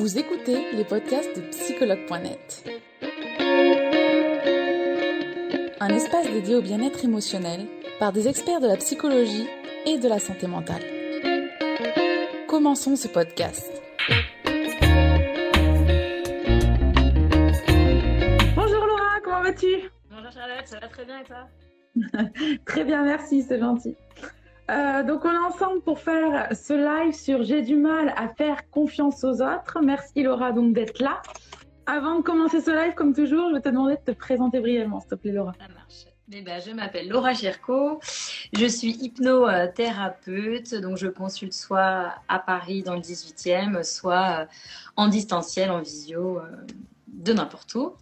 Vous écoutez les podcasts de psychologue.net. Un espace dédié au bien-être émotionnel par des experts de la psychologie et de la santé mentale. Commençons ce podcast. Bonjour Laura, comment vas-tu? Bonjour Charlotte, ça va très bien et toi? Très bien, merci, c'est gentil. Euh, donc on est ensemble pour faire ce live sur J'ai du mal à faire confiance aux autres. Merci Laura donc d'être là. Avant de commencer ce live, comme toujours, je vais te demander de te présenter brièvement, s'il te plaît Laura. Ça marche. Eh ben, je m'appelle Laura Gerco, je suis hypnothérapeute, donc je consulte soit à Paris dans le 18e, soit en distanciel, en visio, euh, de n'importe où.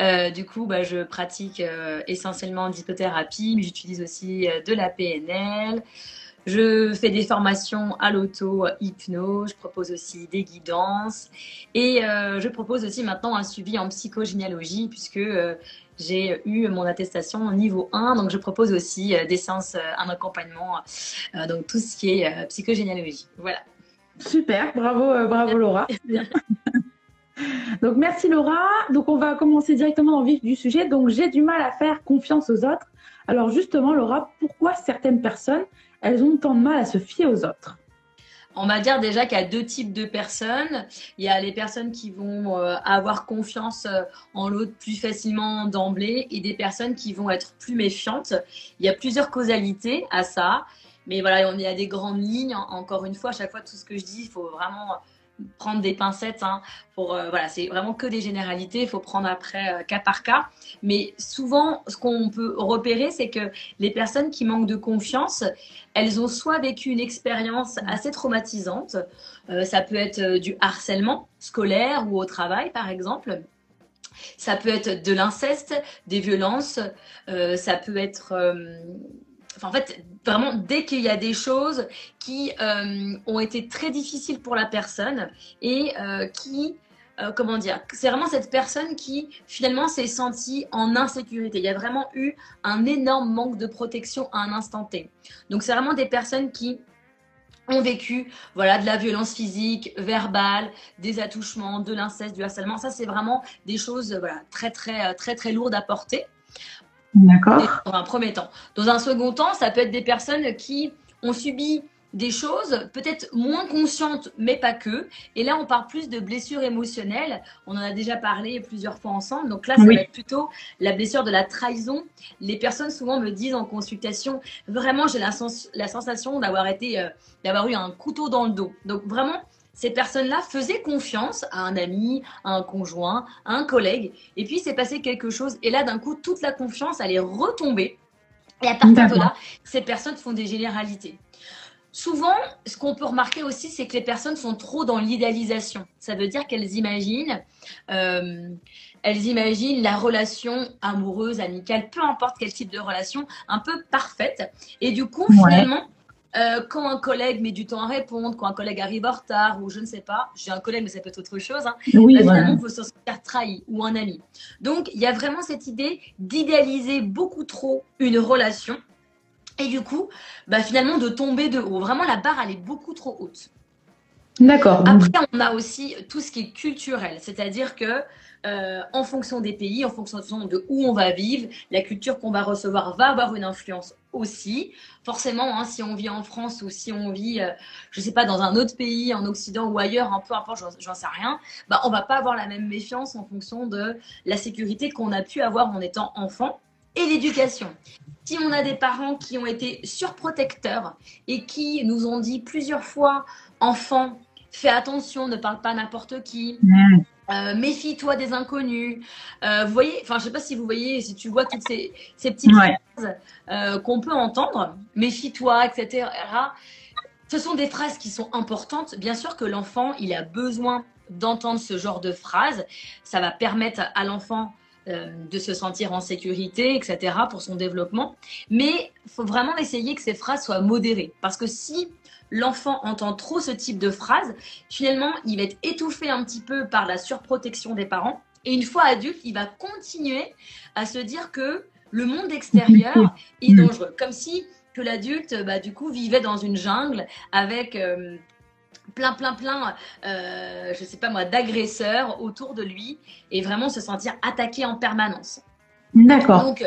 Euh, du coup, bah, je pratique euh, essentiellement d'hypnothérapie, mais j'utilise aussi euh, de la PNL. Je fais des formations à l'auto-hypno, je propose aussi des guidances et je propose aussi maintenant un suivi en psychogénéalogie puisque j'ai eu mon attestation niveau 1, donc je propose aussi des séances, un accompagnement, donc tout ce qui est psychogénéalogie. Voilà. Super, bravo, bravo Laura. Donc merci Laura. Donc on va commencer directement dans le vif du sujet. Donc j'ai du mal à faire confiance aux autres. Alors justement Laura, pourquoi certaines personnes, elles ont tant de mal à se fier aux autres? On va dire déjà qu'il y a deux types de personnes. Il y a les personnes qui vont euh, avoir confiance euh, en l'autre plus facilement d'emblée et des personnes qui vont être plus méfiantes. Il y a plusieurs causalités à ça. Mais voilà, on y a des grandes lignes. Encore une fois, à chaque fois, tout ce que je dis, il faut vraiment prendre des pincettes. Hein, pour euh, voilà, c'est vraiment que des généralités. Il faut prendre après euh, cas par cas. Mais souvent, ce qu'on peut repérer, c'est que les personnes qui manquent de confiance, elles ont soit vécu une expérience assez traumatisante. Euh, ça peut être du harcèlement scolaire ou au travail, par exemple. Ça peut être de l'inceste, des violences. ça peut être En fait, vraiment, dès qu'il y a des choses qui euh, ont été très difficiles pour la personne et euh, qui, euh, comment dire, c'est vraiment cette personne qui finalement s'est sentie en insécurité. Il y a vraiment eu un énorme manque de protection à un instant T. Donc, c'est vraiment des personnes qui ont vécu voilà de la violence physique, verbale, des attouchements, de l'inceste, du harcèlement. Ça c'est vraiment des choses très très très très lourdes à porter. D'accord. Dans un premier temps. Dans un second temps, ça peut être des personnes qui ont subi des choses peut-être moins conscientes, mais pas que. Et là, on parle plus de blessures émotionnelles. On en a déjà parlé plusieurs fois ensemble. Donc là, ça va être plutôt la blessure de la trahison. Les personnes souvent me disent en consultation, vraiment, j'ai la, sens la, sensation d'avoir été, euh, d'avoir eu un couteau dans le dos. Donc vraiment, ces personnes-là faisaient confiance à un ami, à un conjoint, à un collègue, et puis c'est passé quelque chose, et là d'un coup toute la confiance elle est retombée, et à partir de là, ces personnes font des généralités. Souvent, ce qu'on peut remarquer aussi, c'est que les personnes sont trop dans l'idéalisation. Ça veut dire qu'elles imaginent, euh, elles imaginent la relation amoureuse, amicale, peu importe quel type de relation, un peu parfaite. Et du coup, finalement, euh, quand un collègue met du temps à répondre, quand un collègue arrive en retard ou je ne sais pas, j'ai un collègue mais ça peut être autre chose, hein, oui, bah, finalement, il faut se faire trahi ou un ami. Donc, il y a vraiment cette idée d'idéaliser beaucoup trop une relation et du coup, bah, finalement, de tomber de haut. Vraiment, la barre, elle est beaucoup trop haute. D'accord. Après, on a aussi tout ce qui est culturel, c'est-à-dire que euh, en fonction des pays, en fonction de où on va vivre, la culture qu'on va recevoir va avoir une influence aussi. Forcément, hein, si on vit en France ou si on vit, euh, je sais pas, dans un autre pays, en Occident ou ailleurs, un peu importe, j'en sais rien, bah, on va pas avoir la même méfiance en fonction de la sécurité qu'on a pu avoir en étant enfant et l'éducation. Si on a des parents qui ont été surprotecteurs et qui nous ont dit plusieurs fois, enfant, fais attention, ne parle pas n'importe qui. Euh, méfie-toi des inconnus. Euh, vous voyez, enfin, je sais pas si vous voyez, si tu vois toutes ces, ces petites Ouais. phrases euh, qu'on peut entendre, méfie-toi, etc. Ce sont des phrases qui sont importantes. Bien sûr que l'enfant, il a besoin d'entendre ce genre de phrases. Ça va permettre à l'enfant de se sentir en sécurité, etc., pour son développement. Mais il faut vraiment essayer que ces phrases soient modérées. Parce que si l'enfant entend trop ce type de phrases, finalement, il va être étouffé un petit peu par la surprotection des parents. Et une fois adulte, il va continuer à se dire que le monde extérieur est dangereux. Comme si que l'adulte, bah, du coup, vivait dans une jungle avec... euh, plein, plein, plein, euh, je sais pas moi, d'agresseurs autour de lui et vraiment se sentir attaqué en permanence. D'accord. Donc,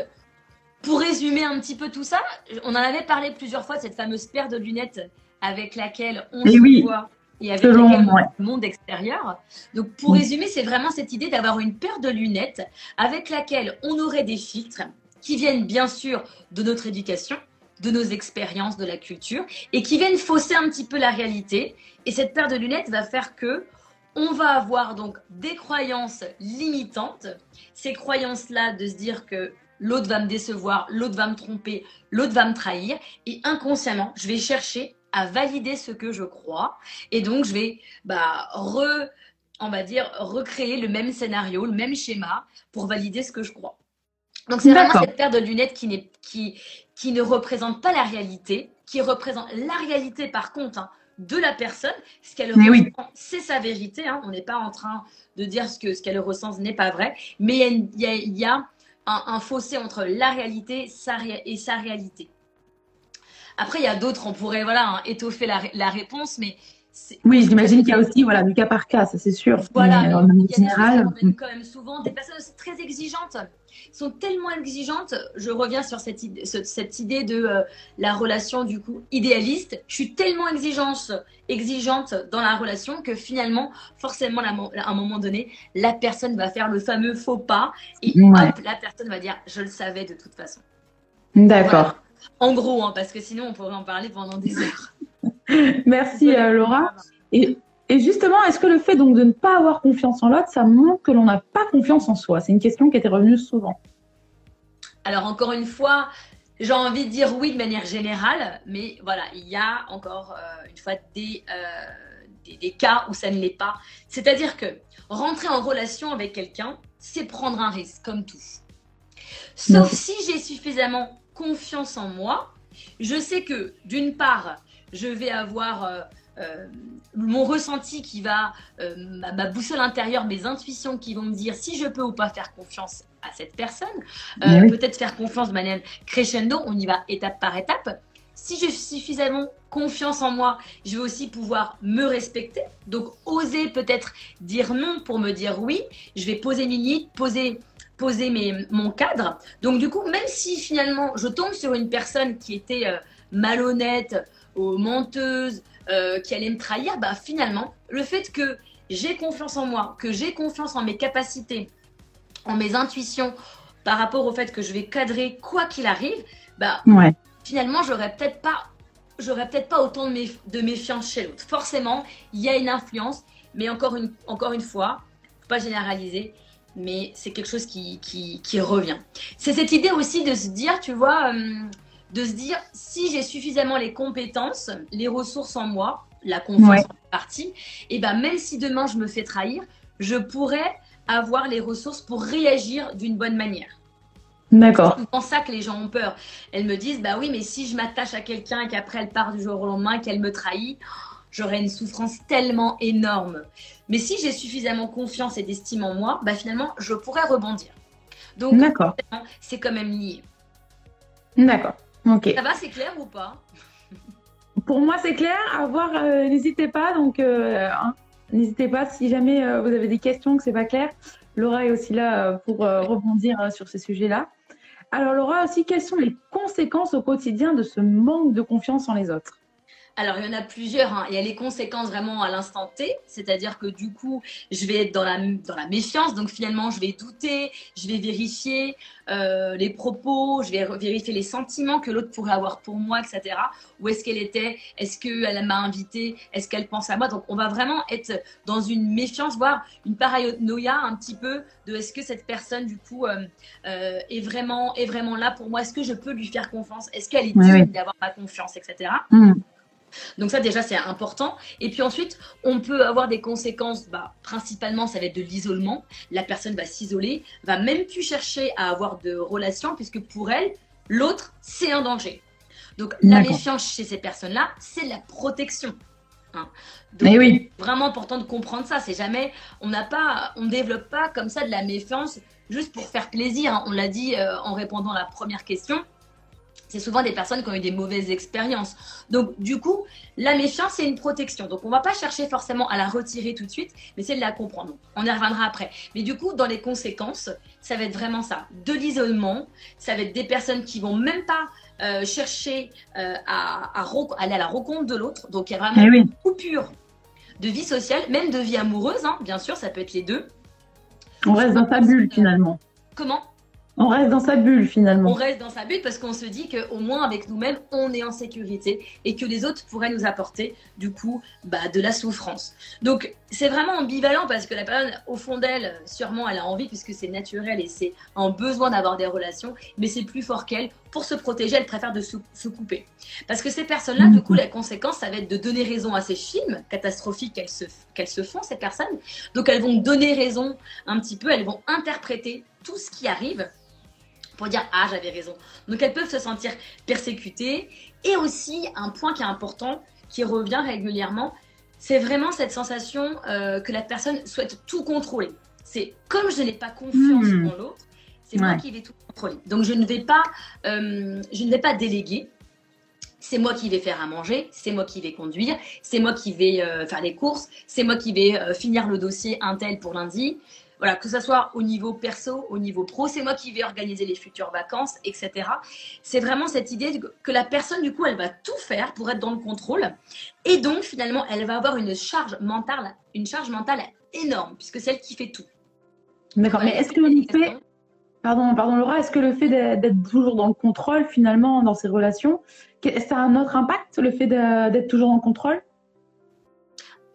pour résumer un petit peu tout ça, on en avait parlé plusieurs fois, cette fameuse paire de lunettes avec laquelle on Et se oui. voit et avec Selon, laquelle on ouais. voit le monde extérieur. Donc, pour Oui. résumer, c'est vraiment cette idée d'avoir une paire de lunettes avec laquelle on aurait des filtres qui viennent bien sûr de notre éducation, de nos expériences, de la culture, et qui viennent fausser un petit peu la réalité. Et cette paire de lunettes va faire que on va avoir donc des croyances limitantes. Ces croyances-là de se dire que l'autre va me décevoir, l'autre va me tromper, l'autre va me trahir. Et inconsciemment, je vais chercher à valider ce que je crois. Et donc, je vais bah, re, on va dire, recréer le même scénario, le même schéma pour valider ce que je crois. Donc, c'est vraiment cette paire de lunettes qui, n'est, qui, qui ne représente pas la réalité, qui représente la réalité par contre hein, de la personne. Ce qu'elle oui. ressent, c'est sa vérité. hein. On n'est pas en train de dire ce, que, ce qu'elle ressent n'est pas vrai. Mais il y a, une- il y a- il y a un, un fossé entre la réalité et sa réalité. Après, il y a d'autres, on pourrait voilà, hein, étoffer la, ré- la réponse, mais Oui, j'imagine qu'il y a aussi voilà, du cas par cas, ça c'est sûr. voilà, Mais, mais en il y général, aime quand même souvent, des personnes aussi très exigeantes, sont tellement exigeantes. Je reviens sur cette idée, ce- cette idée de euh, la relation du coup idéaliste. Je suis tellement exigeante, exigeante dans la relation que finalement, forcément, à un moment donné, la personne va faire le fameux faux pas et Ouais. hop, la personne va dire je le savais de toute façon. d'accord. En gros, hein, parce que sinon on pourrait en parler pendant des heures. Merci euh, Laura. Et, et justement, est-ce que le fait donc de ne pas avoir confiance en l'autre, ça montre que l'on n'a pas confiance en soi? C'est une question qui était revenue souvent. Alors encore une fois, j'ai envie de dire oui de manière générale, mais voilà, il y a encore euh, une fois des, euh, des, des cas où ça ne l'est pas. C'est-à-dire que rentrer en relation avec quelqu'un, c'est prendre un risque, comme tout. Sauf si j'ai suffisamment confiance en moi, je sais que d'une part, je vais avoir euh, euh, mon ressenti qui va, euh, ma, ma boussole intérieure, mes intuitions qui vont me dire si je peux ou pas faire confiance à cette personne. Oui. Peut-être faire confiance de manière crescendo, on y va étape par étape. Si j'ai suffisamment confiance en moi, je vais aussi pouvoir me respecter. Donc, oser peut-être dire non pour me dire oui. Je vais poser mes limites, poser, poser mes, mon cadre. Donc, du coup, même si finalement je tombe sur une personne qui était euh, malhonnête, ou menteuse, euh, qui allait me trahir, bah finalement, le fait que j'ai confiance en moi, que j'ai confiance en mes capacités, en mes intuitions, par rapport au fait que je vais cadrer quoi qu'il arrive, bah Ouais. finalement, j'aurais peut-être pas, j'aurais peut-être pas autant de, méf- de méfiance chez l'autre. Forcément, il y a une influence, mais encore une, encore une fois, faut pas généraliser, mais c'est quelque chose qui, qui, qui revient. C'est cette idée aussi de se dire, tu vois, hum, de se dire, si j'ai suffisamment les compétences, les ressources en moi, la confiance Ouais. en partie, et ben même si demain je me fais trahir, je pourrais avoir les ressources pour réagir d'une bonne manière. D'accord. C'est ça que les gens ont peur. Elles me disent, bah oui, mais si je m'attache à quelqu'un et qu'après elle part du jour au lendemain, qu'elle me trahit, j'aurais une souffrance tellement énorme. Mais si j'ai suffisamment confiance et d'estime en moi, bah finalement, je pourrais rebondir. Donc, c'est quand même lié. D'accord. Ok. Ça va, c'est clair ou pas? Pour moi, c'est clair. À voir, euh, n'hésitez pas. Donc, euh, hein, n'hésitez pas si jamais euh, vous avez des questions que c'est pas clair. Laura est aussi là pour rebondir sur ces sujets-là. Alors, Laura, aussi, quelles sont les conséquences au quotidien de ce manque de confiance en les autres? Alors, il y en a plusieurs. hein. Il y a les conséquences vraiment à l'instant T, c'est-à-dire que du coup, je vais être dans la, dans la méfiance. Donc, finalement, je vais douter, je vais vérifier euh, les propos, je vais vérifier les sentiments que l'autre pourrait avoir pour moi, etc. Où est-ce qu'elle était? Est-ce qu'elle m'a invité? Est-ce qu'elle pense à moi? Donc, on va vraiment être dans une méfiance, voire une paranoïa un petit peu de est-ce que cette personne, du coup, euh, euh, est, vraiment, est vraiment là pour moi? Est-ce que je peux lui faire confiance? Est-ce qu'elle est digne oui. d'avoir ma confiance, etc. Donc ça déjà c'est important. Et puis ensuite on peut avoir des conséquences. Bah, principalement ça va être de l'isolement. La personne va s'isoler, va même plus chercher à avoir de relations puisque pour elle l'autre c'est un danger. Donc la méfiance chez ces personnes-là c'est la protection. hein. Donc Eh oui. vraiment important de comprendre ça. C'est jamais on n'a pas on développe pas comme ça de la méfiance juste pour faire plaisir. hein. On l'a dit euh, en répondant à la première question. C'est souvent des personnes qui ont eu des mauvaises expériences. Donc, du coup, la méfiance, c'est une protection. Donc, on ne va pas chercher forcément à la retirer tout de suite, mais c'est de la comprendre. On y reviendra après. Mais du coup, dans les conséquences, ça va être vraiment ça. De l'isolement, ça va être des personnes qui vont même pas euh, chercher euh, à, aller à la rencontre de l'autre. Donc, il y a vraiment eh une coupure de vie sociale, même de vie amoureuse, hein. bien sûr, ça peut être les deux. On reste dans sa bulle finalement. Comment? On reste dans sa bulle finalement. On reste dans sa bulle parce qu'on se dit qu'au moins avec nous-mêmes, on est en sécurité et que les autres pourraient nous apporter du coup bah, de la souffrance. Donc c'est vraiment ambivalent parce que la personne, au fond d'elle, sûrement elle a envie puisque c'est naturel et c'est un besoin d'avoir des relations, mais c'est plus fort qu'elle. Pour se protéger, elle préfère de se, couper. Parce que ces personnes-là, du coup, la conséquence, ça va être de donner raison à ces films catastrophiques qu'elles se, qu'elles se font, ces personnes. Donc elles vont donner raison un petit peu, elles vont interpréter tout ce qui arrive pour dire ah j'avais raison. Donc elles peuvent se sentir persécutées et aussi un point qui est important qui revient régulièrement, c'est vraiment cette sensation euh, que la personne souhaite tout contrôler. C'est comme je n'ai pas confiance hmm. en l'autre, c'est moi qui vais tout contrôler. Donc je ne vais pas, euh, je ne vais pas déléguer. C'est moi qui vais faire à manger, c'est moi qui vais conduire, c'est moi qui vais euh, faire les courses, c'est moi qui vais finir le dossier Intel pour lundi, voilà, que ce soit au niveau perso, au niveau pro, c'est moi qui vais organiser les futures vacances, etc. C'est vraiment cette idée que la personne, du coup, elle va tout faire pour être dans le contrôle. Et donc, finalement, elle va avoir une charge mentale, une charge mentale énorme, puisque c'est elle qui fait tout. D'accord, mais est-ce que le fait, pardon, pardon Laura, est-ce que le fait d'être toujours dans le contrôle, finalement, dans ces relations, ça a un autre impact, le fait d'être toujours en contrôle?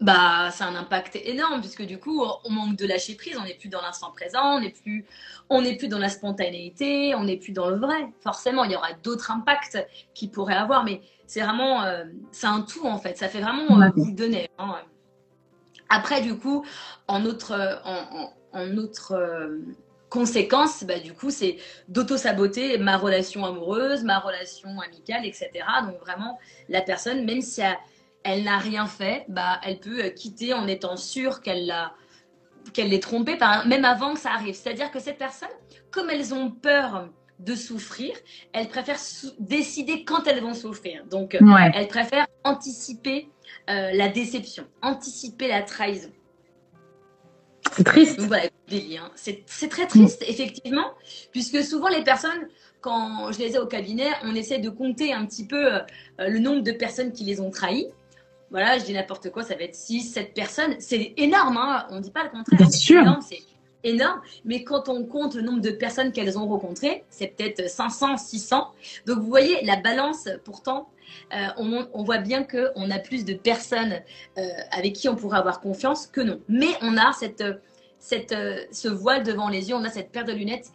Bah, c'est un impact énorme puisque du coup, on manque de lâcher prise, on n'est plus dans l'instant présent, on n'est plus, on n'est plus dans la spontanéité, on n'est plus dans le vrai. Forcément, il y aura d'autres impacts qui pourraient avoir, mais c'est vraiment, euh, c'est un tout en fait. Ça fait vraiment un coup de nez. Hein. Après, du coup, en autre, en, en, autre euh, conséquence, bah, du coup, c'est d'auto-saboter ma relation amoureuse, ma relation amicale, etc. Donc vraiment, la personne, même si elle elle n'a rien fait, bah, elle peut euh, quitter en étant sûre qu'elle l'a qu'elle l'est trompée, même avant que ça arrive. C'est-à-dire que cette personne, comme elles ont peur de souffrir, elles préfèrent décider quand elles vont souffrir. Donc, euh, elles préfèrent anticiper euh, la déception, anticiper la trahison. C'est triste. voilà, hein. c'est très triste, effectivement, puisque souvent les personnes, quand je les ai au cabinet, on essaie de compter un petit peu le nombre de personnes qui les ont trahies voilà, je dis n'importe quoi, ça va être 6, 7 personnes. C'est énorme, hein on ne dit pas le contraire. Bien sûr. C'est énorme. Mais quand on compte le nombre de personnes qu'elles ont rencontrées, c'est peut-être 500, 600. Donc vous voyez, la balance, pourtant, euh, on, voit bien qu'on a plus de personnes euh, avec qui on pourrait avoir confiance que non. Mais on a cette, cette, euh, ce voile devant les yeux, on a cette paire de lunettes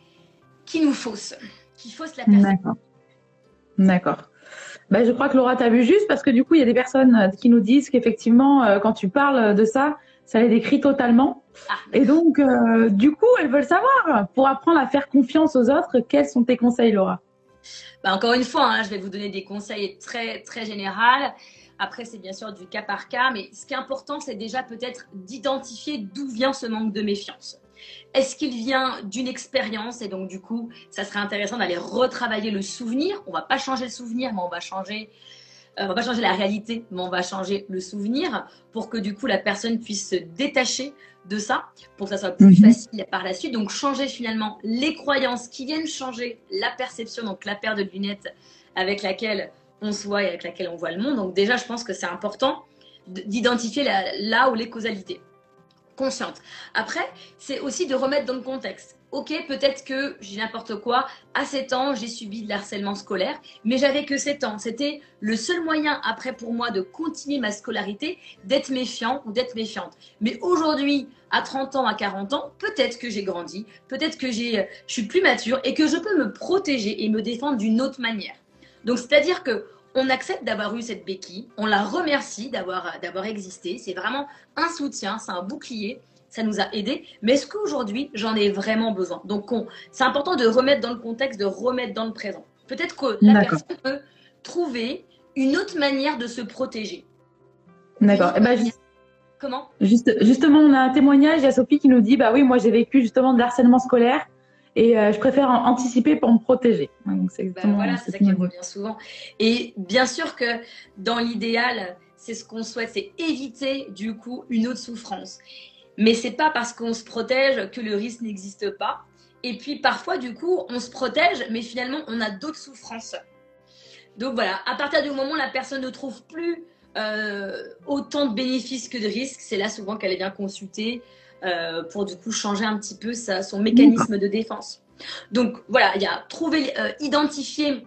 qui nous fausse, qui fausse la personne. D'accord. D'accord. Ben, je crois que Laura t'a vu juste parce que du coup, il y a des personnes euh, qui nous disent qu'effectivement, euh, quand tu parles de ça, ça les décrit totalement. Ah. Et donc, euh, du coup, elles veulent savoir, pour apprendre à faire confiance aux autres, quels sont tes conseils, Laura? Bah, Encore une fois, hein, je vais vous donner des conseils très, très généraux. Après, c'est bien sûr du cas par cas, mais ce qui est important, c'est déjà peut-être d'identifier d'où vient ce manque de méfiance. Est-ce qu'il vient d'une expérience et donc du coup, ça serait intéressant d'aller retravailler le souvenir? On va pas changer le souvenir, mais on va changer, euh, on va pas changer la réalité, mais on va changer le souvenir pour que du coup la personne puisse se détacher de ça, pour que ça soit plus mhm. facile par la suite. Donc changer finalement les croyances qui viennent changer la perception, donc la paire de lunettes avec laquelle on se voit et avec laquelle on voit le monde. Donc déjà, je pense que c'est important d'identifier là où les causalités consciente. Après, c'est aussi de remettre dans le contexte. Ok, peut-être que j'ai n'importe quoi. À 7 ans, j'ai subi de l'harcèlement scolaire, mais j'avais que 7 ans. C'était le seul moyen après pour moi de continuer ma scolarité, d'être méfiant ou d'être méfiante. Mais aujourd'hui, à 30 ans, à 40 ans, peut-être que j'ai grandi, peut-être que j'ai, je suis plus mature et que je peux me protéger et me défendre d'une autre manière. Donc, c'est-à-dire que on accepte d'avoir eu cette béquille, on la remercie d'avoir, d'avoir existé. C'est vraiment un soutien, c'est un bouclier, ça nous a aidés. Mais est-ce qu'aujourd'hui, j'en ai vraiment besoin? Donc, c'est important de remettre dans le contexte, de remettre dans le présent. Peut-être que la personne peut trouver une autre manière de se protéger. D'accord. Eh ben, Comment? Juste, Justement, on a un témoignage. Il y a Sophie qui nous dit Bah oui, moi j'ai vécu justement de harcèlement scolaire et je préfère anticiper pour me protéger. c'est ben voilà, c'est ça qui revient souvent. Et bien sûr que dans l'idéal, c'est ce qu'on souhaite, c'est éviter du coup une autre souffrance. Mais c'est pas parce qu'on se protège que le risque n'existe pas. Et puis parfois, du coup, on se protège, mais finalement, on a d'autres souffrances. Donc voilà, à partir du moment où la personne ne trouve plus euh, autant de bénéfices que de risques, c'est là souvent qu'elle est bien consultée euh, pour du coup changer un petit peu son mécanisme de défense. Donc voilà, il y a trouver, euh, identifier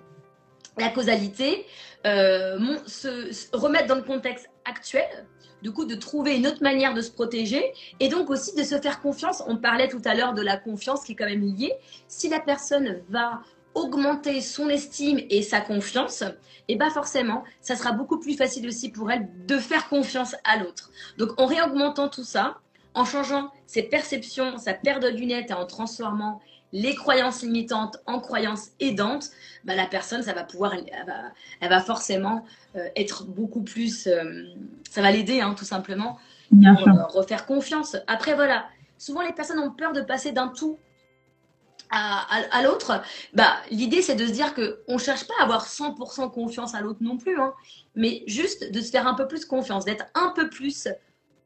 la causalité, se, remettre dans le contexte actuel, du coup de trouver une autre manière de se protéger et donc aussi de se faire confiance. On parlait tout à l'heure de la confiance qui est quand même liée. Si la personne va augmenter son estime et sa confiance, et bien forcément, ça sera beaucoup plus facile aussi pour elle de faire confiance à l'autre. Donc en réaugmentant tout ça, en changeant ses perceptions, sa paire de lunettes et en transformant les croyances limitantes en croyances aidantes, bah, la personne, ça va pouvoir, elle va, forcément euh, être beaucoup plus, euh, ça va l'aider hein, tout simplement pour euh, refaire confiance. Après voilà, souvent les personnes ont peur de passer d'un tout à, l'autre, bah, l'idée c'est de se dire qu'on ne cherche pas à avoir 100% confiance à l'autre non plus, hein, mais juste de se faire un peu plus confiance, d'être un peu plus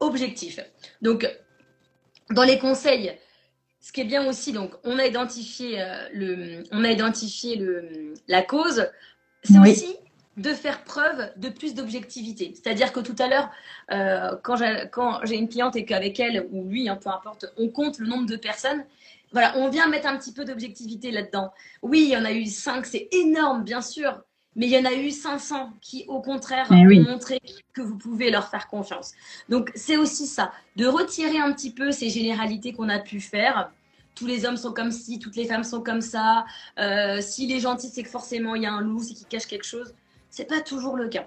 objectif. Donc, dans les conseils, ce qui est bien aussi, donc, on a identifié, euh, le, on a identifié le, la cause, c'est aussi de faire preuve de plus d'objectivité. C'est-à-dire que tout à l'heure, euh, quand j'ai une cliente et qu'avec elle, ou lui, hein, peu importe, on compte le nombre de personnes, voilà, on vient mettre un petit peu d'objectivité là-dedans. Oui, il y en a eu 5, c'est énorme, bien sûr, mais il y en a eu 500 qui, au contraire, eh ont montré que vous pouvez leur faire confiance. Donc, c'est aussi ça, de retirer un petit peu ces généralités qu'on a pu faire. Tous les hommes sont comme ci, toutes les femmes sont comme ça. Euh, S'il est gentil, c'est que forcément il y a un loup, c'est qu'il cache quelque chose. C'est pas toujours le cas.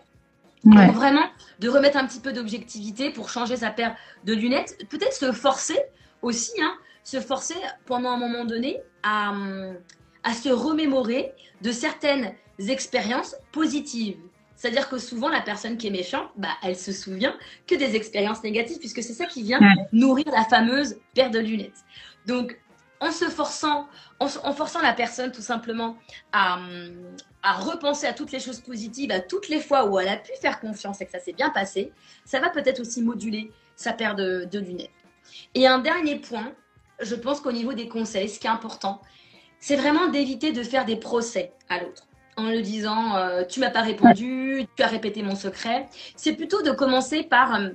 Donc, vraiment, de remettre un petit peu d'objectivité pour changer sa paire de lunettes. Peut-être se forcer aussi, hein, se forcer pendant un moment donné à, à se remémorer de certaines expériences positives. C'est-à-dire que souvent, la personne qui est méfiante, bah, elle se souvient que des expériences négatives, puisque c'est ça qui vient nourrir la fameuse paire de lunettes. Donc, en se forçant, en, forçant la personne tout simplement à, à, repenser à toutes les choses positives, à toutes les fois où elle a pu faire confiance et que ça s'est bien passé, ça va peut-être aussi moduler sa paire de, de lunettes. Et un dernier point, je pense qu'au niveau des conseils, ce qui est important, c'est vraiment d'éviter de faire des procès à l'autre en le disant euh, tu m'as pas répondu, tu as répété mon secret. C'est plutôt de commencer par euh,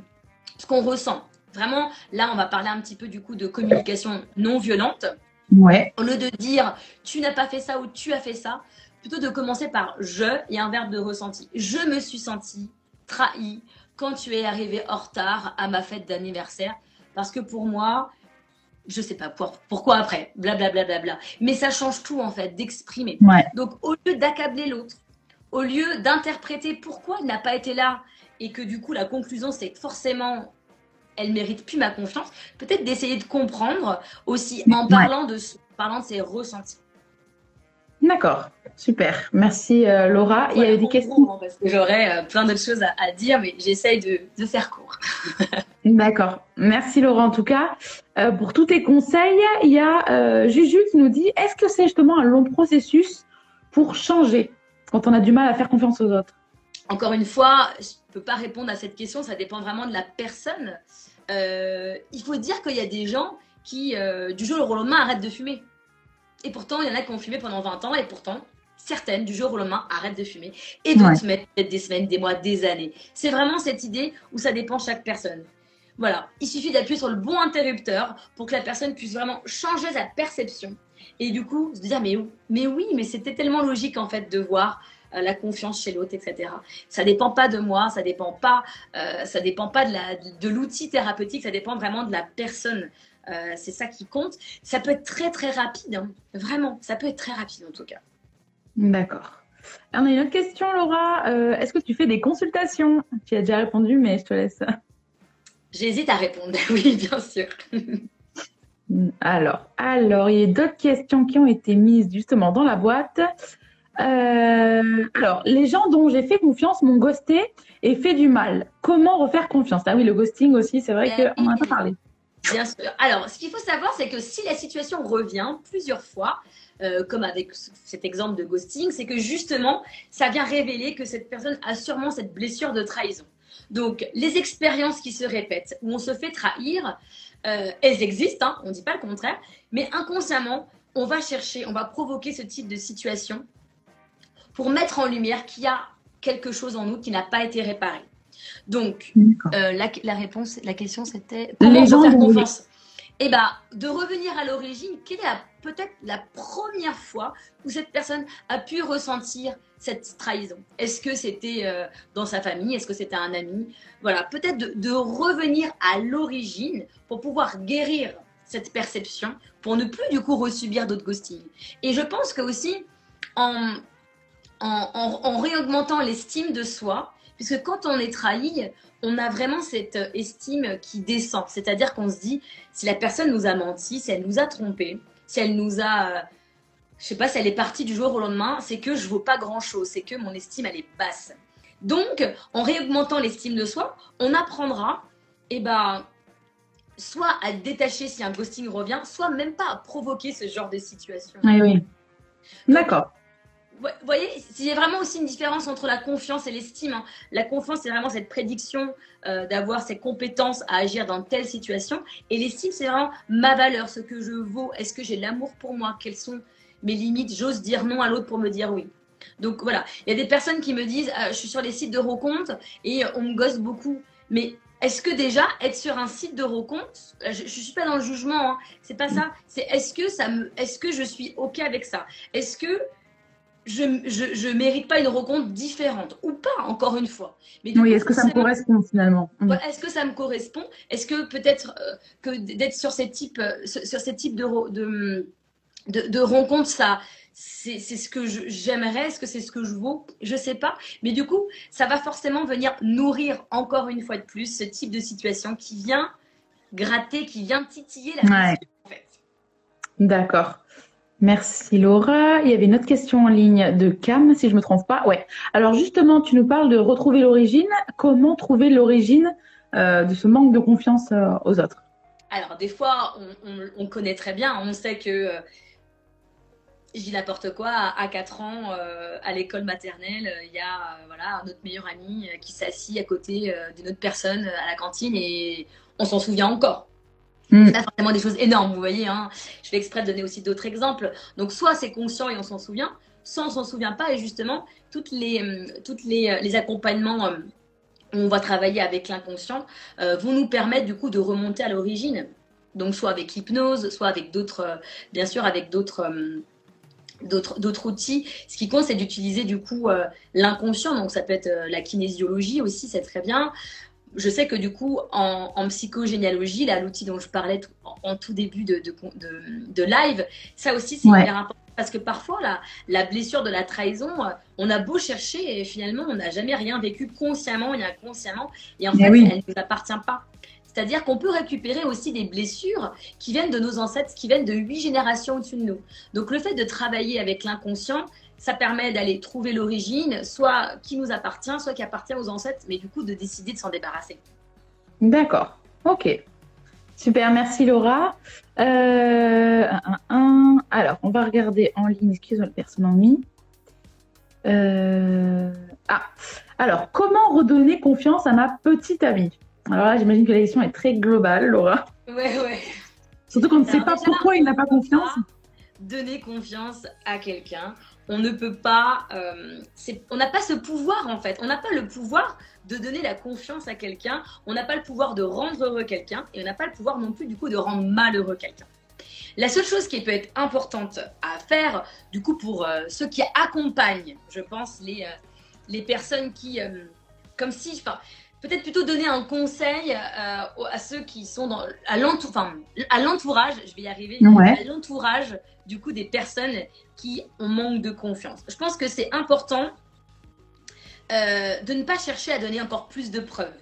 ce qu'on ressent. Vraiment, là, on va parler un petit peu du coup de communication non violente. Ouais. Au lieu de dire tu n'as pas fait ça ou tu as fait ça, plutôt de commencer par je et un verbe de ressenti. Je me suis senti trahi quand tu es arrivé en retard à ma fête d'anniversaire parce que pour moi, je sais pas pourquoi après, blablabla. Bla, bla, bla, Mais ça change tout en fait, d'exprimer. Donc au lieu d'accabler l'autre, au lieu d'interpréter pourquoi il n'a pas été là et que du coup la conclusion c'est que forcément elle mérite plus ma confiance, peut-être d'essayer de comprendre aussi en parlant, de, parlant de ses ressentis. D'accord, super. Merci euh, Laura. Il y a des questions parce que j'aurais euh, plein d'autres choses à, dire, mais j'essaye de, faire court. D'accord. Merci Laura en tout cas. Euh, pour tous tes conseils, il y a Juju qui nous dit est-ce que c'est justement un long processus pour changer quand on a du mal à faire confiance aux autres? Encore une fois, je ne peux pas répondre à cette question, ça dépend vraiment de la personne. il faut dire qu'il y a des gens qui, du jour au lendemain, arrêtent de fumer. Et pourtant, il y en a qui ont fumé pendant 20 ans et pourtant, certaines, du jour au lendemain, arrêtent de fumer. Et d'autres mettent des semaines, des mois, des années. C'est vraiment cette idée où ça dépend de chaque personne. Voilà, il suffit d'appuyer sur le bon interrupteur pour que la personne puisse vraiment changer sa perception. Et du coup, se dire, mais, mais oui, mais c'était tellement logique en fait de voir euh, la confiance chez l'autre, etc. Ça dépend pas de moi, ça dépend pas, euh, ça dépend pas de l'outil de thérapeutique, ça dépend vraiment de la personne. Euh, c'est ça qui compte. Ça peut être très très rapide, hein. vraiment. Ça peut être très rapide en tout cas. D'accord. On a une autre question, Laura. Euh, est-ce que tu fais des consultations? Tu as déjà répondu, mais je te laisse. J'hésite à répondre. Oui, bien sûr. alors, alors, il y a d'autres questions qui ont été mises justement dans la boîte. Euh, alors, les gens dont j'ai fait confiance m'ont ghosté et fait du mal. Comment refaire confiance? Ah oui, le ghosting aussi, c'est vrai qu'on en a pas parlé. Bien sûr. Alors, ce qu'il faut savoir, c'est que si la situation revient plusieurs fois, euh, comme avec cet exemple de ghosting, c'est que justement, ça vient révéler que cette personne a sûrement cette blessure de trahison. Donc, les expériences qui se répètent, où on se fait trahir, euh, elles existent, hein, on ne dit pas le contraire, mais inconsciemment, on va chercher, on va provoquer ce type de situation pour mettre en lumière qu'il y a quelque chose en nous qui n'a pas été réparé. Donc, euh, la, réponse, la question c'était comment faire confiance. Eh bien, de revenir à l'origine, quelle est peut-être la première fois où cette personne a pu ressentir cette trahison? Est-ce que c'était euh, dans sa famille? Est-ce que c'était un ami? Voilà, peut-être de, revenir à l'origine pour pouvoir guérir cette perception, pour ne plus du coup resubir d'autres ghostings. Et je pense que aussi, en, en, en réaugmentant l'estime de soi, puisque quand on est trahi, on a vraiment cette estime qui descend. C'est-à-dire qu'on se dit, si la personne nous a menti, si elle nous a trompé, si elle nous a, je sais pas, si elle est partie du jour au lendemain, c'est que je vaux pas grand-chose, c'est que mon estime, elle est basse. Donc, en réaugmentant l'estime de soi, on apprendra, eh ben, soit à détacher si un ghosting revient, soit même pas à provoquer ce genre de situation. Oui, oui. D'accord vous voyez, il y a vraiment aussi une différence entre la confiance et l'estime. Hein. La confiance, c'est vraiment cette prédiction euh, d'avoir ces compétences à agir dans telle situation. Et l'estime, c'est vraiment ma valeur, ce que je vaux. Est-ce que j'ai l'amour pour moi? Quelles sont mes limites? J'ose dire non à l'autre pour me dire oui. Donc voilà, il y a des personnes qui me disent euh, je suis sur les sites de rencontres et on me gosse beaucoup. Mais est-ce que déjà être sur un site de rencontre, euh, je, ne suis pas dans le jugement, hein, c'est pas ça. C'est est-ce que ça est-ce que je suis ok avec ça? Est-ce que je, ne mérite pas une rencontre différente ou pas, encore une fois. Mais oui, est-ce que ça me correspond finalement? Est-ce que ça me correspond? Est-ce que peut-être euh, que d'être sur ces types, euh, sur ces types de, de, de, rencontres, ça, c'est ce que j'aimerais? Est-ce que c'est ce que je vaux? Je sais pas. Mais du coup, ça va forcément venir nourrir encore une fois de plus ce type de situation qui vient gratter, qui vient titiller la ouais. en fait. D'accord. Merci Laura. Il y avait une autre question en ligne de Cam, si je ne me trompe pas. Ouais. Alors justement, tu nous parles de retrouver l'origine. Comment trouver l'origine euh, de ce manque de confiance euh, aux autres? Alors des fois, on, connaît très bien. On sait que euh, dis n'importe quoi. À 4 ans, à l'école maternelle, il y a voilà notre meilleur ami qui s'assit à côté d'une autre personne à la cantine et on s'en souvient encore. Mm. pas forcément des choses énormes, vous voyez. Hein. Je fais exprès de donner aussi d'autres exemples. Donc, soit c'est conscient et on s'en souvient, soit on s'en souvient pas. Et justement, toutes les, euh, toutes les, euh, les accompagnements euh, où on va travailler avec l'inconscient vont nous permettre du coup de remonter à l'origine. Donc, soit avec l'hypnose, soit avec d'autres, bien sûr, avec d'autres, d'autres outils. Ce qui compte, c'est d'utiliser du coup l'inconscient. Donc, ça peut être la kinésiologie aussi, c'est très bien je sais que du coup, en, en psychogénéalogie, là, l'outil dont je parlais en, tout début de, de, live, ça aussi, c'est hyper important. Parce que parfois, la, la blessure de la trahison, euh, on a beau chercher et finalement, on n'a jamais rien vécu consciemment et inconsciemment. Et en fait, elle ne nous appartient pas. C'est-à-dire qu'on peut récupérer aussi des blessures qui viennent de nos ancêtres, qui viennent de huit générations au-dessus de nous. Donc le fait de travailler avec l'inconscient, ça permet d'aller trouver l'origine, soit qui nous appartient, soit qui appartient aux ancêtres, mais du coup de décider de s'en débarrasser. D'accord, ok. Super, merci Laura. Euh, Alors, on va regarder en ligne ce qu'ils ont personne en mis. Euh, ah, alors, comment redonner confiance à ma petite amie? Alors là, j'imagine que la question est très globale, Laura. Ouais, ouais. Surtout qu'on ne sait pas pourquoi il n'a pas confiance. Donner confiance à quelqu'un? On ne peut pas, euh, on n'a pas ce pouvoir en fait. On n'a pas le pouvoir de donner la confiance à quelqu'un. On n'a pas le pouvoir de rendre heureux quelqu'un et on n'a pas le pouvoir non plus du coup de rendre malheureux quelqu'un. La seule chose qui peut être importante à faire, du coup, pour euh, ceux qui accompagnent, je pense, les, euh, personnes qui, comme si, peut-être plutôt donner un conseil à ceux qui sont dans, à l'entourage, je vais y arriver, à l'entourage du coup des personnes qui ont manque de confiance. Je pense que c'est important euh, de ne pas chercher à donner encore plus de preuves.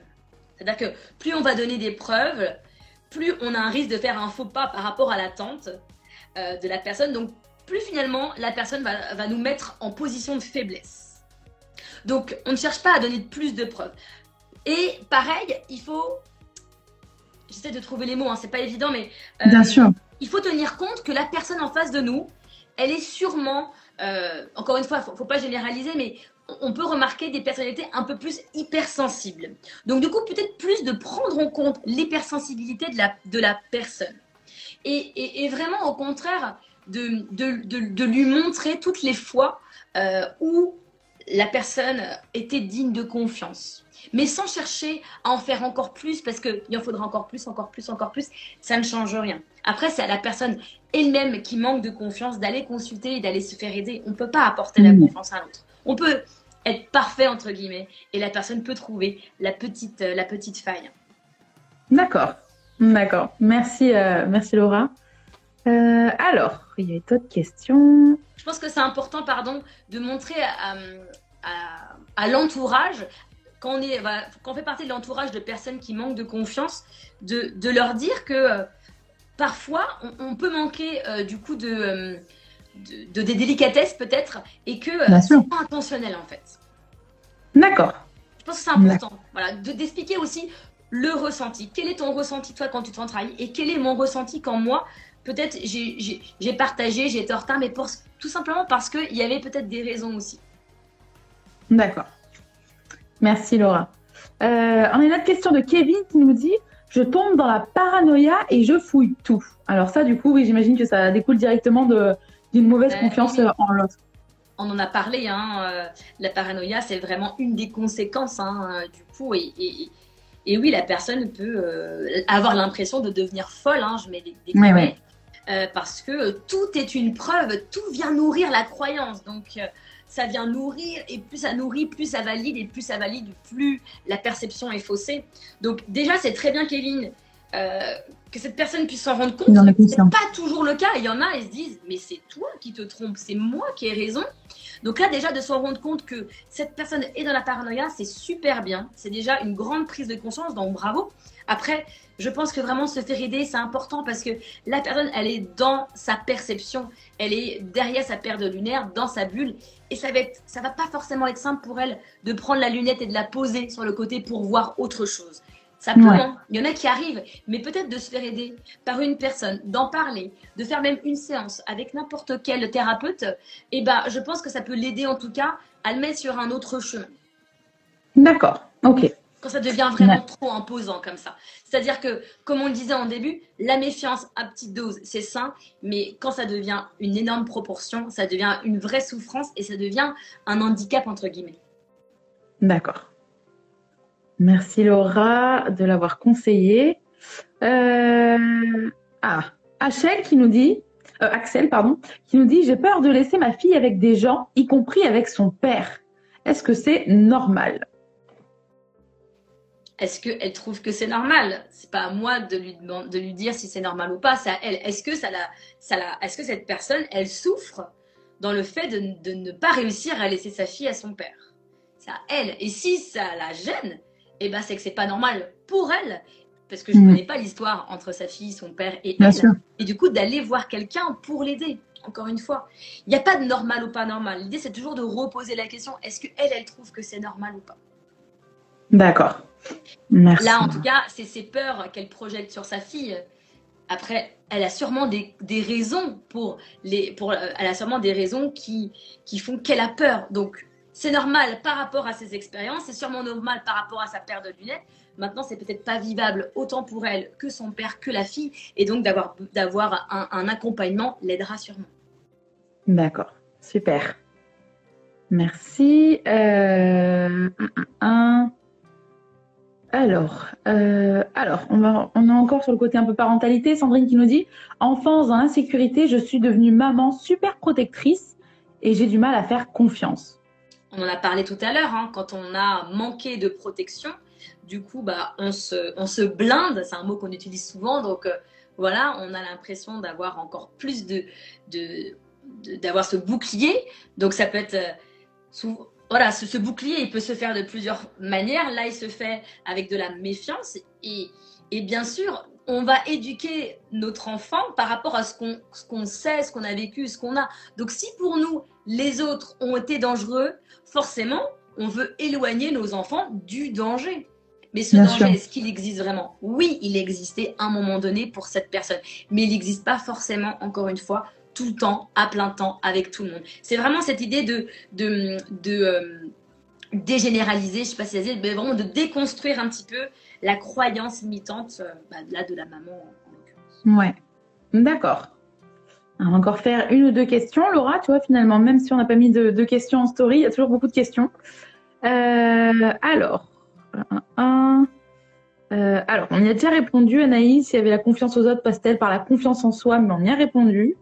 C'est-à-dire que plus on va donner des preuves, plus on a un risque de faire un faux pas par rapport à l'attente euh, de la personne. Donc plus finalement la personne va, va nous mettre en position de faiblesse. Donc on ne cherche pas à donner plus de preuves. Et pareil, il faut je j'essaie de trouver les mots, hein, c'est pas évident, mais Bien sûr. il faut tenir compte que la personne en face de nous, elle est sûrement, encore une fois, faut, faut pas généraliser, mais on peut remarquer des personnalités un peu plus hypersensibles. Donc du coup, peut-être plus de prendre en compte l'hypersensibilité de la, de la personne. Et, et, vraiment, au contraire, de, de, de, lui montrer toutes les fois euh, où la personne était digne de confiance. Mais sans chercher à en faire encore plus, parce qu'il en faudra encore plus, encore plus, encore plus, ça ne change rien. Après, c'est à la personne elle-même qui manque de confiance d'aller consulter et d'aller se faire aider. On ne peut pas apporter la mmh. confiance à l'autre. On peut être parfait entre guillemets et la personne peut trouver la petite, euh, la petite faille. D'accord, d'accord. Merci, euh, merci Laura. Euh, alors, il y a d'autres questions. Je pense que c'est important, pardon, de montrer à, à, l'entourage, quand on, est, quand on fait partie de l'entourage de personnes qui manquent de confiance, de, de leur dire que parfois on, peut manquer du coup de, de, des délicatesses peut-être et que c'est pas intentionnel en fait. D'accord. Je pense que c'est important voilà, d'expliquer aussi le ressenti. Quel est ton ressenti toi quand tu t'en travailles et quel est mon ressenti quand moi, peut-être j'ai partagé, j'ai été en retard, mais pour, tout simplement parce qu'il y avait peut-être des raisons aussi. D'accord. Merci Laura. Euh, on a une autre question de Kevin qui nous dit Je tombe dans la paranoïa et je fouille tout. Alors, ça, du coup, oui, j'imagine que ça découle directement d'une mauvaise confiance en l'autre on en a parlé, hein, euh, la paranoïa, c'est vraiment une des conséquences hein, du coup. Et, et, oui, la personne peut euh, avoir l'impression de devenir folle, hein, je mets des, des parce que tout est une preuve, tout vient nourrir la croyance. Donc, ça vient nourrir, et plus ça nourrit, plus ça valide, et plus ça valide, plus la perception est faussée. Donc, déjà, c'est très bien, Kevin, que cette personne puisse s'en rendre compte. C'est pas toujours le cas. Il y en a, ils se disent, mais c'est toi qui te trompes, c'est moi qui ai raison. Donc là, déjà, de se rendre compte que cette personne est dans la paranoïa, c'est super bien. C'est déjà une grande prise de conscience, donc bravo. Après, je pense que vraiment se faire aider, c'est important parce que la personne, elle est dans sa perception, elle est derrière sa paire de lunettes, dans sa bulle, et ça va être, ça va pas forcément être simple pour elle de prendre la lunette et de la poser sur le côté pour voir autre chose. Ça peut, hein. il y en a qui arrivent, mais peut-être de se faire aider par une personne, d'en parler, de faire même une séance avec n'importe quel thérapeute, et eh ben, je pense que ça peut l'aider en tout cas à le mettre sur un autre chemin. D'accord, ok. Quand ça devient vraiment trop imposant comme ça. C'est-à-dire que, comme on le disait en début, la méfiance à petite dose, c'est sain, mais quand ça devient une énorme proportion, ça devient une vraie souffrance et ça devient un handicap, entre guillemets. D'accord. Merci Laura de l'avoir conseillé. Euh, ah, Axel qui nous dit, euh, Axel pardon, qui nous dit j'ai peur de laisser ma fille avec des gens, y compris avec son père. Est-ce que c'est normal? Est-ce qu'elle trouve que c'est normal? C'est pas à moi de lui, de lui dire si c'est normal ou pas. C'est à elle. Est-ce que ça la, ça la, est-ce que cette personne, elle souffre dans le fait de, de ne pas réussir à laisser sa fille à son père? C'est à elle. Et si ça la gêne, eh ben, c'est que c'est pas normal pour elle, parce que je ne mm. connais pas l'histoire entre sa fille, son père et elle. Et du coup, d'aller voir quelqu'un pour l'aider. Encore une fois, il n'y a pas de normal ou pas normal. L'idée, c'est toujours de reposer la question est-ce que elle, elle trouve que c'est normal ou pas? D'accord. Merci. Là, en tout cas, c'est ses peurs qu'elle projette sur sa fille. Après, elle a sûrement des, des raisons pour les, pour, elle a sûrement des raisons qui, qui font qu'elle a peur. Donc, c'est normal par rapport à ses expériences, c'est sûrement normal par rapport à sa paire de lunettes. Maintenant, c'est peut-être pas vivable autant pour elle que son père, que la fille, et donc d'avoir un, accompagnement l'aidera sûrement. D'accord, super. Merci. Euh, alors, euh, on est encore sur le côté un peu parentalité. Sandrine qui nous dit Enfance dans l'insécurité, je suis devenue maman super protectrice et j'ai du mal à faire confiance on en a parlé tout à l'heure, hein, quand on a manqué de protection, du coup, bah, on, se, on se blinde, c'est un mot qu'on utilise souvent, donc euh, voilà, on a l'impression d'avoir encore plus de, d'avoir ce bouclier. Donc ça peut être, euh, voilà, ce, ce, bouclier, il peut se faire de plusieurs manières. Là, il se fait avec de la méfiance et, et bien sûr, on va éduquer notre enfant par rapport à ce qu'on sait, ce qu'on a vécu, ce qu'on a. Donc si pour nous, les autres ont été dangereux, forcément, on veut éloigner nos enfants du danger. Mais ce danger, est-ce qu'il existe vraiment? Oui, il existait à un moment donné pour cette personne. Mais il n'existe pas forcément, encore une fois, tout le temps, à plein temps, avec tout le monde. C'est vraiment cette idée de, de, de euh, dégénéraliser, je sais pas si c'est mais vraiment de déconstruire un petit peu la croyance limitante euh, bah, là, de la maman. ouais, d'accord. On va encore faire une ou deux questions. Laura, tu vois, finalement, même si on n'a pas mis de, questions en story, il y a toujours beaucoup de questions. Euh, alors, euh, alors, on y a déjà répondu, Anaïs, il y avait la confiance aux autres passe-t-elle par la confiance en soi, mais on y a répondu.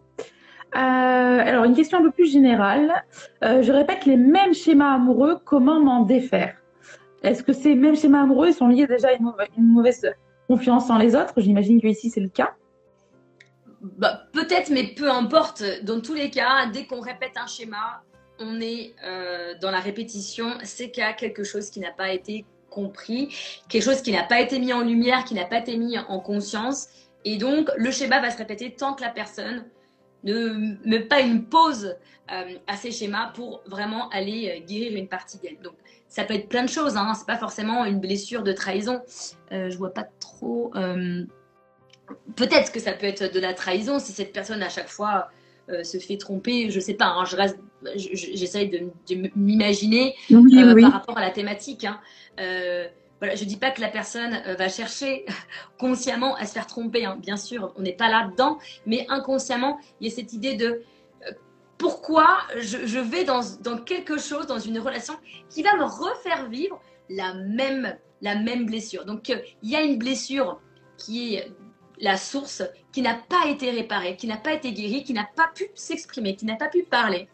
Alors, une question un peu plus générale. je répète les mêmes schémas amoureux, comment m'en défaire? Est-ce que ces mêmes schémas amoureux sont liés déjà à une, mauvaise confiance en les autres? J'imagine que ici c'est le cas. Bah, peut-être, mais peu importe. Dans tous les cas, dès qu'on répète un schéma, on est euh, dans la répétition. C'est qu'il y a quelque chose qui n'a pas été compris, quelque chose qui n'a pas été mis en lumière, qui n'a pas été mis en conscience. Et donc, le schéma va se répéter tant que la personne ne met pas une pause euh, à ces schémas pour vraiment aller euh, guérir une partie d'elle. Donc, ça peut être plein de choses. Hein. C'est pas forcément une blessure de trahison. je vois pas trop peut-être que ça peut être de la trahison si cette personne à chaque fois euh, se fait tromper. Je sais pas. Hein, je reste, j'essaye de, m'imaginer euh, par rapport à la thématique. Hein. Euh, je dis pas que la personne va chercher consciemment à se faire tromper. Hein. Bien sûr, on n'est pas là-dedans, mais inconsciemment, il y a cette idée de pourquoi je, vais dans, quelque chose, dans une relation qui va me refaire vivre la même, la même blessure. Donc, il y a une blessure qui est la source qui n'a pas été réparée, qui n'a pas été guérie, qui n'a pas pu s'exprimer, qui n'a pas pu parler.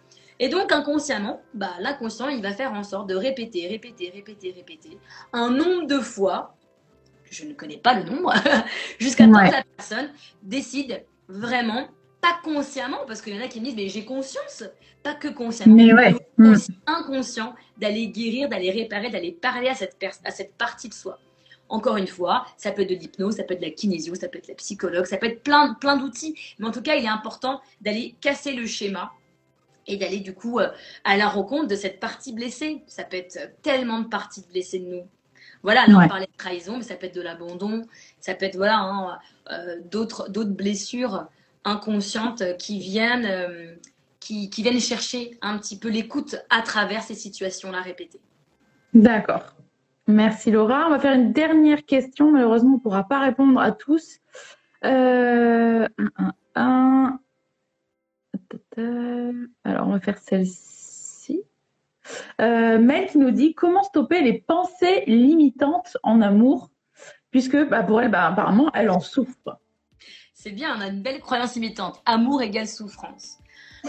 Et donc inconsciemment, bah, l'inconscient, il va faire en sorte de répéter, répéter, répéter, répéter un nombre de fois, je ne connais pas le nombre, jusqu'à temps que la personne décide vraiment, pas consciemment, parce qu'il y en a qui me disent, mais j'ai conscience, pas que consciemment, mais hmm. inconscient, d'aller guérir, d'aller réparer, d'aller parler à cette, à cette partie de soi. Encore une fois, ça peut être de l'hypnose, ça peut être de la kinésio, ça peut être la psychologue, ça peut être plein, plein d'outils. Mais en tout cas, il est important d'aller casser le schéma et d'aller du coup euh, à la rencontre de cette partie blessée. Ça peut être tellement de parties blessées de nous. Voilà, là on parlait de trahison, mais ça peut être de l'abandon, ça peut être voilà hein, euh, d'autres d'autres blessures inconscientes qui viennent euh, qui, qui, viennent chercher un petit peu l'écoute à travers ces situations-là répétées. D'accord. Merci Laura. On va faire une dernière question. Malheureusement, on ne pourra pas répondre à tous. Euh, Alors, on va faire celle-ci. Euh, Mel qui nous dit comment stopper les pensées limitantes en amour, puisque bah, pour elle, bah, apparemment, elle en souffre. C'est bien, on a une belle croyance limitante. Amour égale souffrance.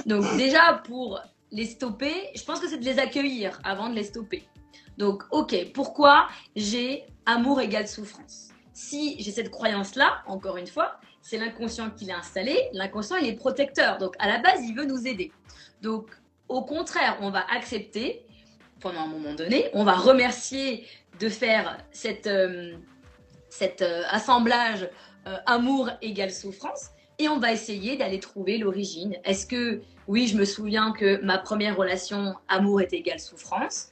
Donc déjà, pour les stopper, je pense que c'est de les accueillir avant de les stopper. Donc, ok, pourquoi j'ai amour égale souffrance? Si j'ai cette croyance-là, encore une fois, c'est l'inconscient qui l'a installé. L'inconscient, il est protecteur. Donc, à la base, il veut nous aider. Donc, au contraire, on va accepter pendant un moment donné, on va remercier de faire euh, cet euh, assemblage euh, amour égale souffrance et on va essayer d'aller trouver l'origine. Est-ce que, oui, je me souviens que ma première relation amour est égale souffrance?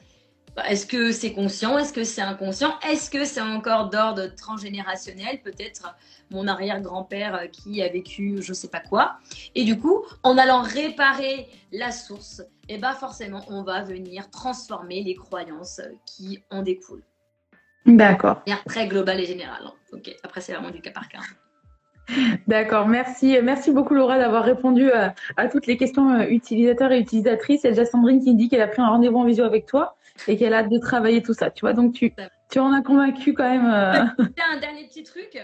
Est-ce que c'est conscient? Est-ce que c'est inconscient? Est-ce que c'est encore d'ordre transgénérationnel? Peut-être mon arrière-grand-père euh, qui a vécu je ne sais pas quoi. Et du coup, en allant réparer la source, et eh ben forcément, on va venir transformer les croyances qui en découlent. D'accord. Très global et général. Hein. Ok. Après, c'est vraiment du cas par cas. D'accord, merci. Merci beaucoup Laura d'avoir répondu à, toutes les questions euh, utilisateurs et utilisatrices. Il y a déjà Sandrine qui dit qu'elle a pris un rendez-vous en visio avec toi et qu'elle a hâte de travailler tout ça. Tu vois, donc tu, tu en as convaincu quand même. Euh... un dernier petit truc.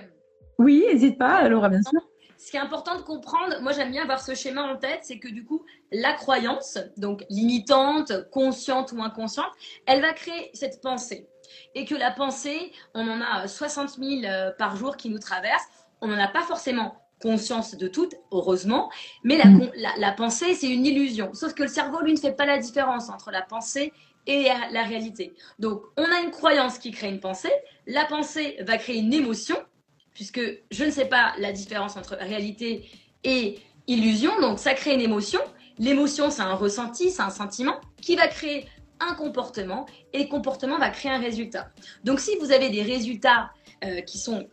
Oui, n'hésite pas, Laura, bien sûr. Ce qui est important de comprendre, moi j'aime bien avoir ce schéma en tête, c'est que du coup, la croyance, donc limitante, consciente ou inconsciente, elle va créer cette pensée. Et que la pensée, on en a 60 000 euh, par jour qui nous traversent. On n'en a pas forcément conscience de toutes, heureusement, mais la, mm. la, la pensée, c'est une illusion. Sauf que le cerveau, lui, ne fait pas la différence entre la pensée et la réalité. Donc, on a une croyance qui crée une pensée. La pensée va créer une émotion, puisque je ne sais pas la différence entre réalité et illusion. Donc, ça crée une émotion. L'émotion, c'est un ressenti, c'est un sentiment qui va créer un comportement et le comportement va créer un résultat. Donc si vous avez des résultats euh, qui sont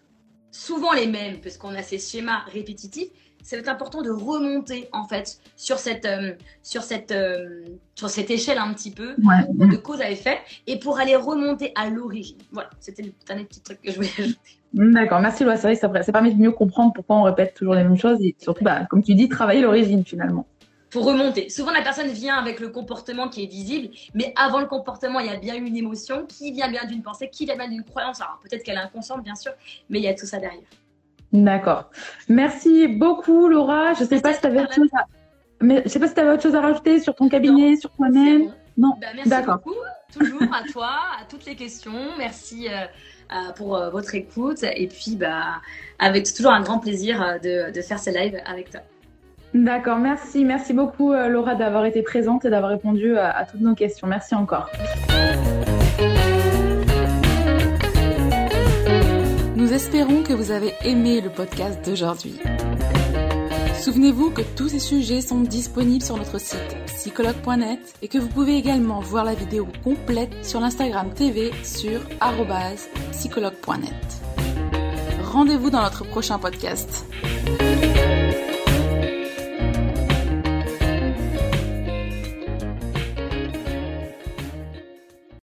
souvent les mêmes, parce qu'on a ces schémas répétitifs, c'est important de remonter en fait sur cette, euh, sur cette, euh, sur cette échelle un petit peu de cause à effet et pour aller remonter à l'origine. Voilà, c'était le dernier petit truc que je voulais ajouter. D'accord, merci Loa. C'est vrai, ça, ça permet de mieux comprendre pourquoi on répète toujours les mêmes choses et surtout, bah, comme tu dis, travailler l'origine finalement pour remonter. Souvent, la personne vient avec le comportement qui est visible, mais avant le comportement, il y a bien une émotion qui vient bien d'une pensée, qui vient bien d'une croyance. Alors, peut-être qu'elle est inconsciente, bien sûr, mais il y a tout ça derrière. D'accord. Merci beaucoup, Laura. Je ne sais pas si tu avais autre chose à... Mais je sais pas si avais autre chose à rajouter sur ton cabinet, sur toi-même. Non. Bah, merci beaucoup. Toujours à toi, à toutes les questions. Merci euh, pour euh, votre écoute. Et puis, bah, avec toujours un grand plaisir euh, de, de faire ce live avec toi. D'accord, merci. Merci beaucoup euh, Laura d'avoir été présente et d'avoir répondu à, à toutes nos questions. Merci encore. Nous espérons que vous avez aimé le podcast d'aujourd'hui. Souvenez-vous que tous ces sujets sont disponibles sur notre site psychologue.net et que vous pouvez également voir la vidéo complète sur l'Instagram TV sur psychologue.net. Rendez-vous dans notre prochain podcast.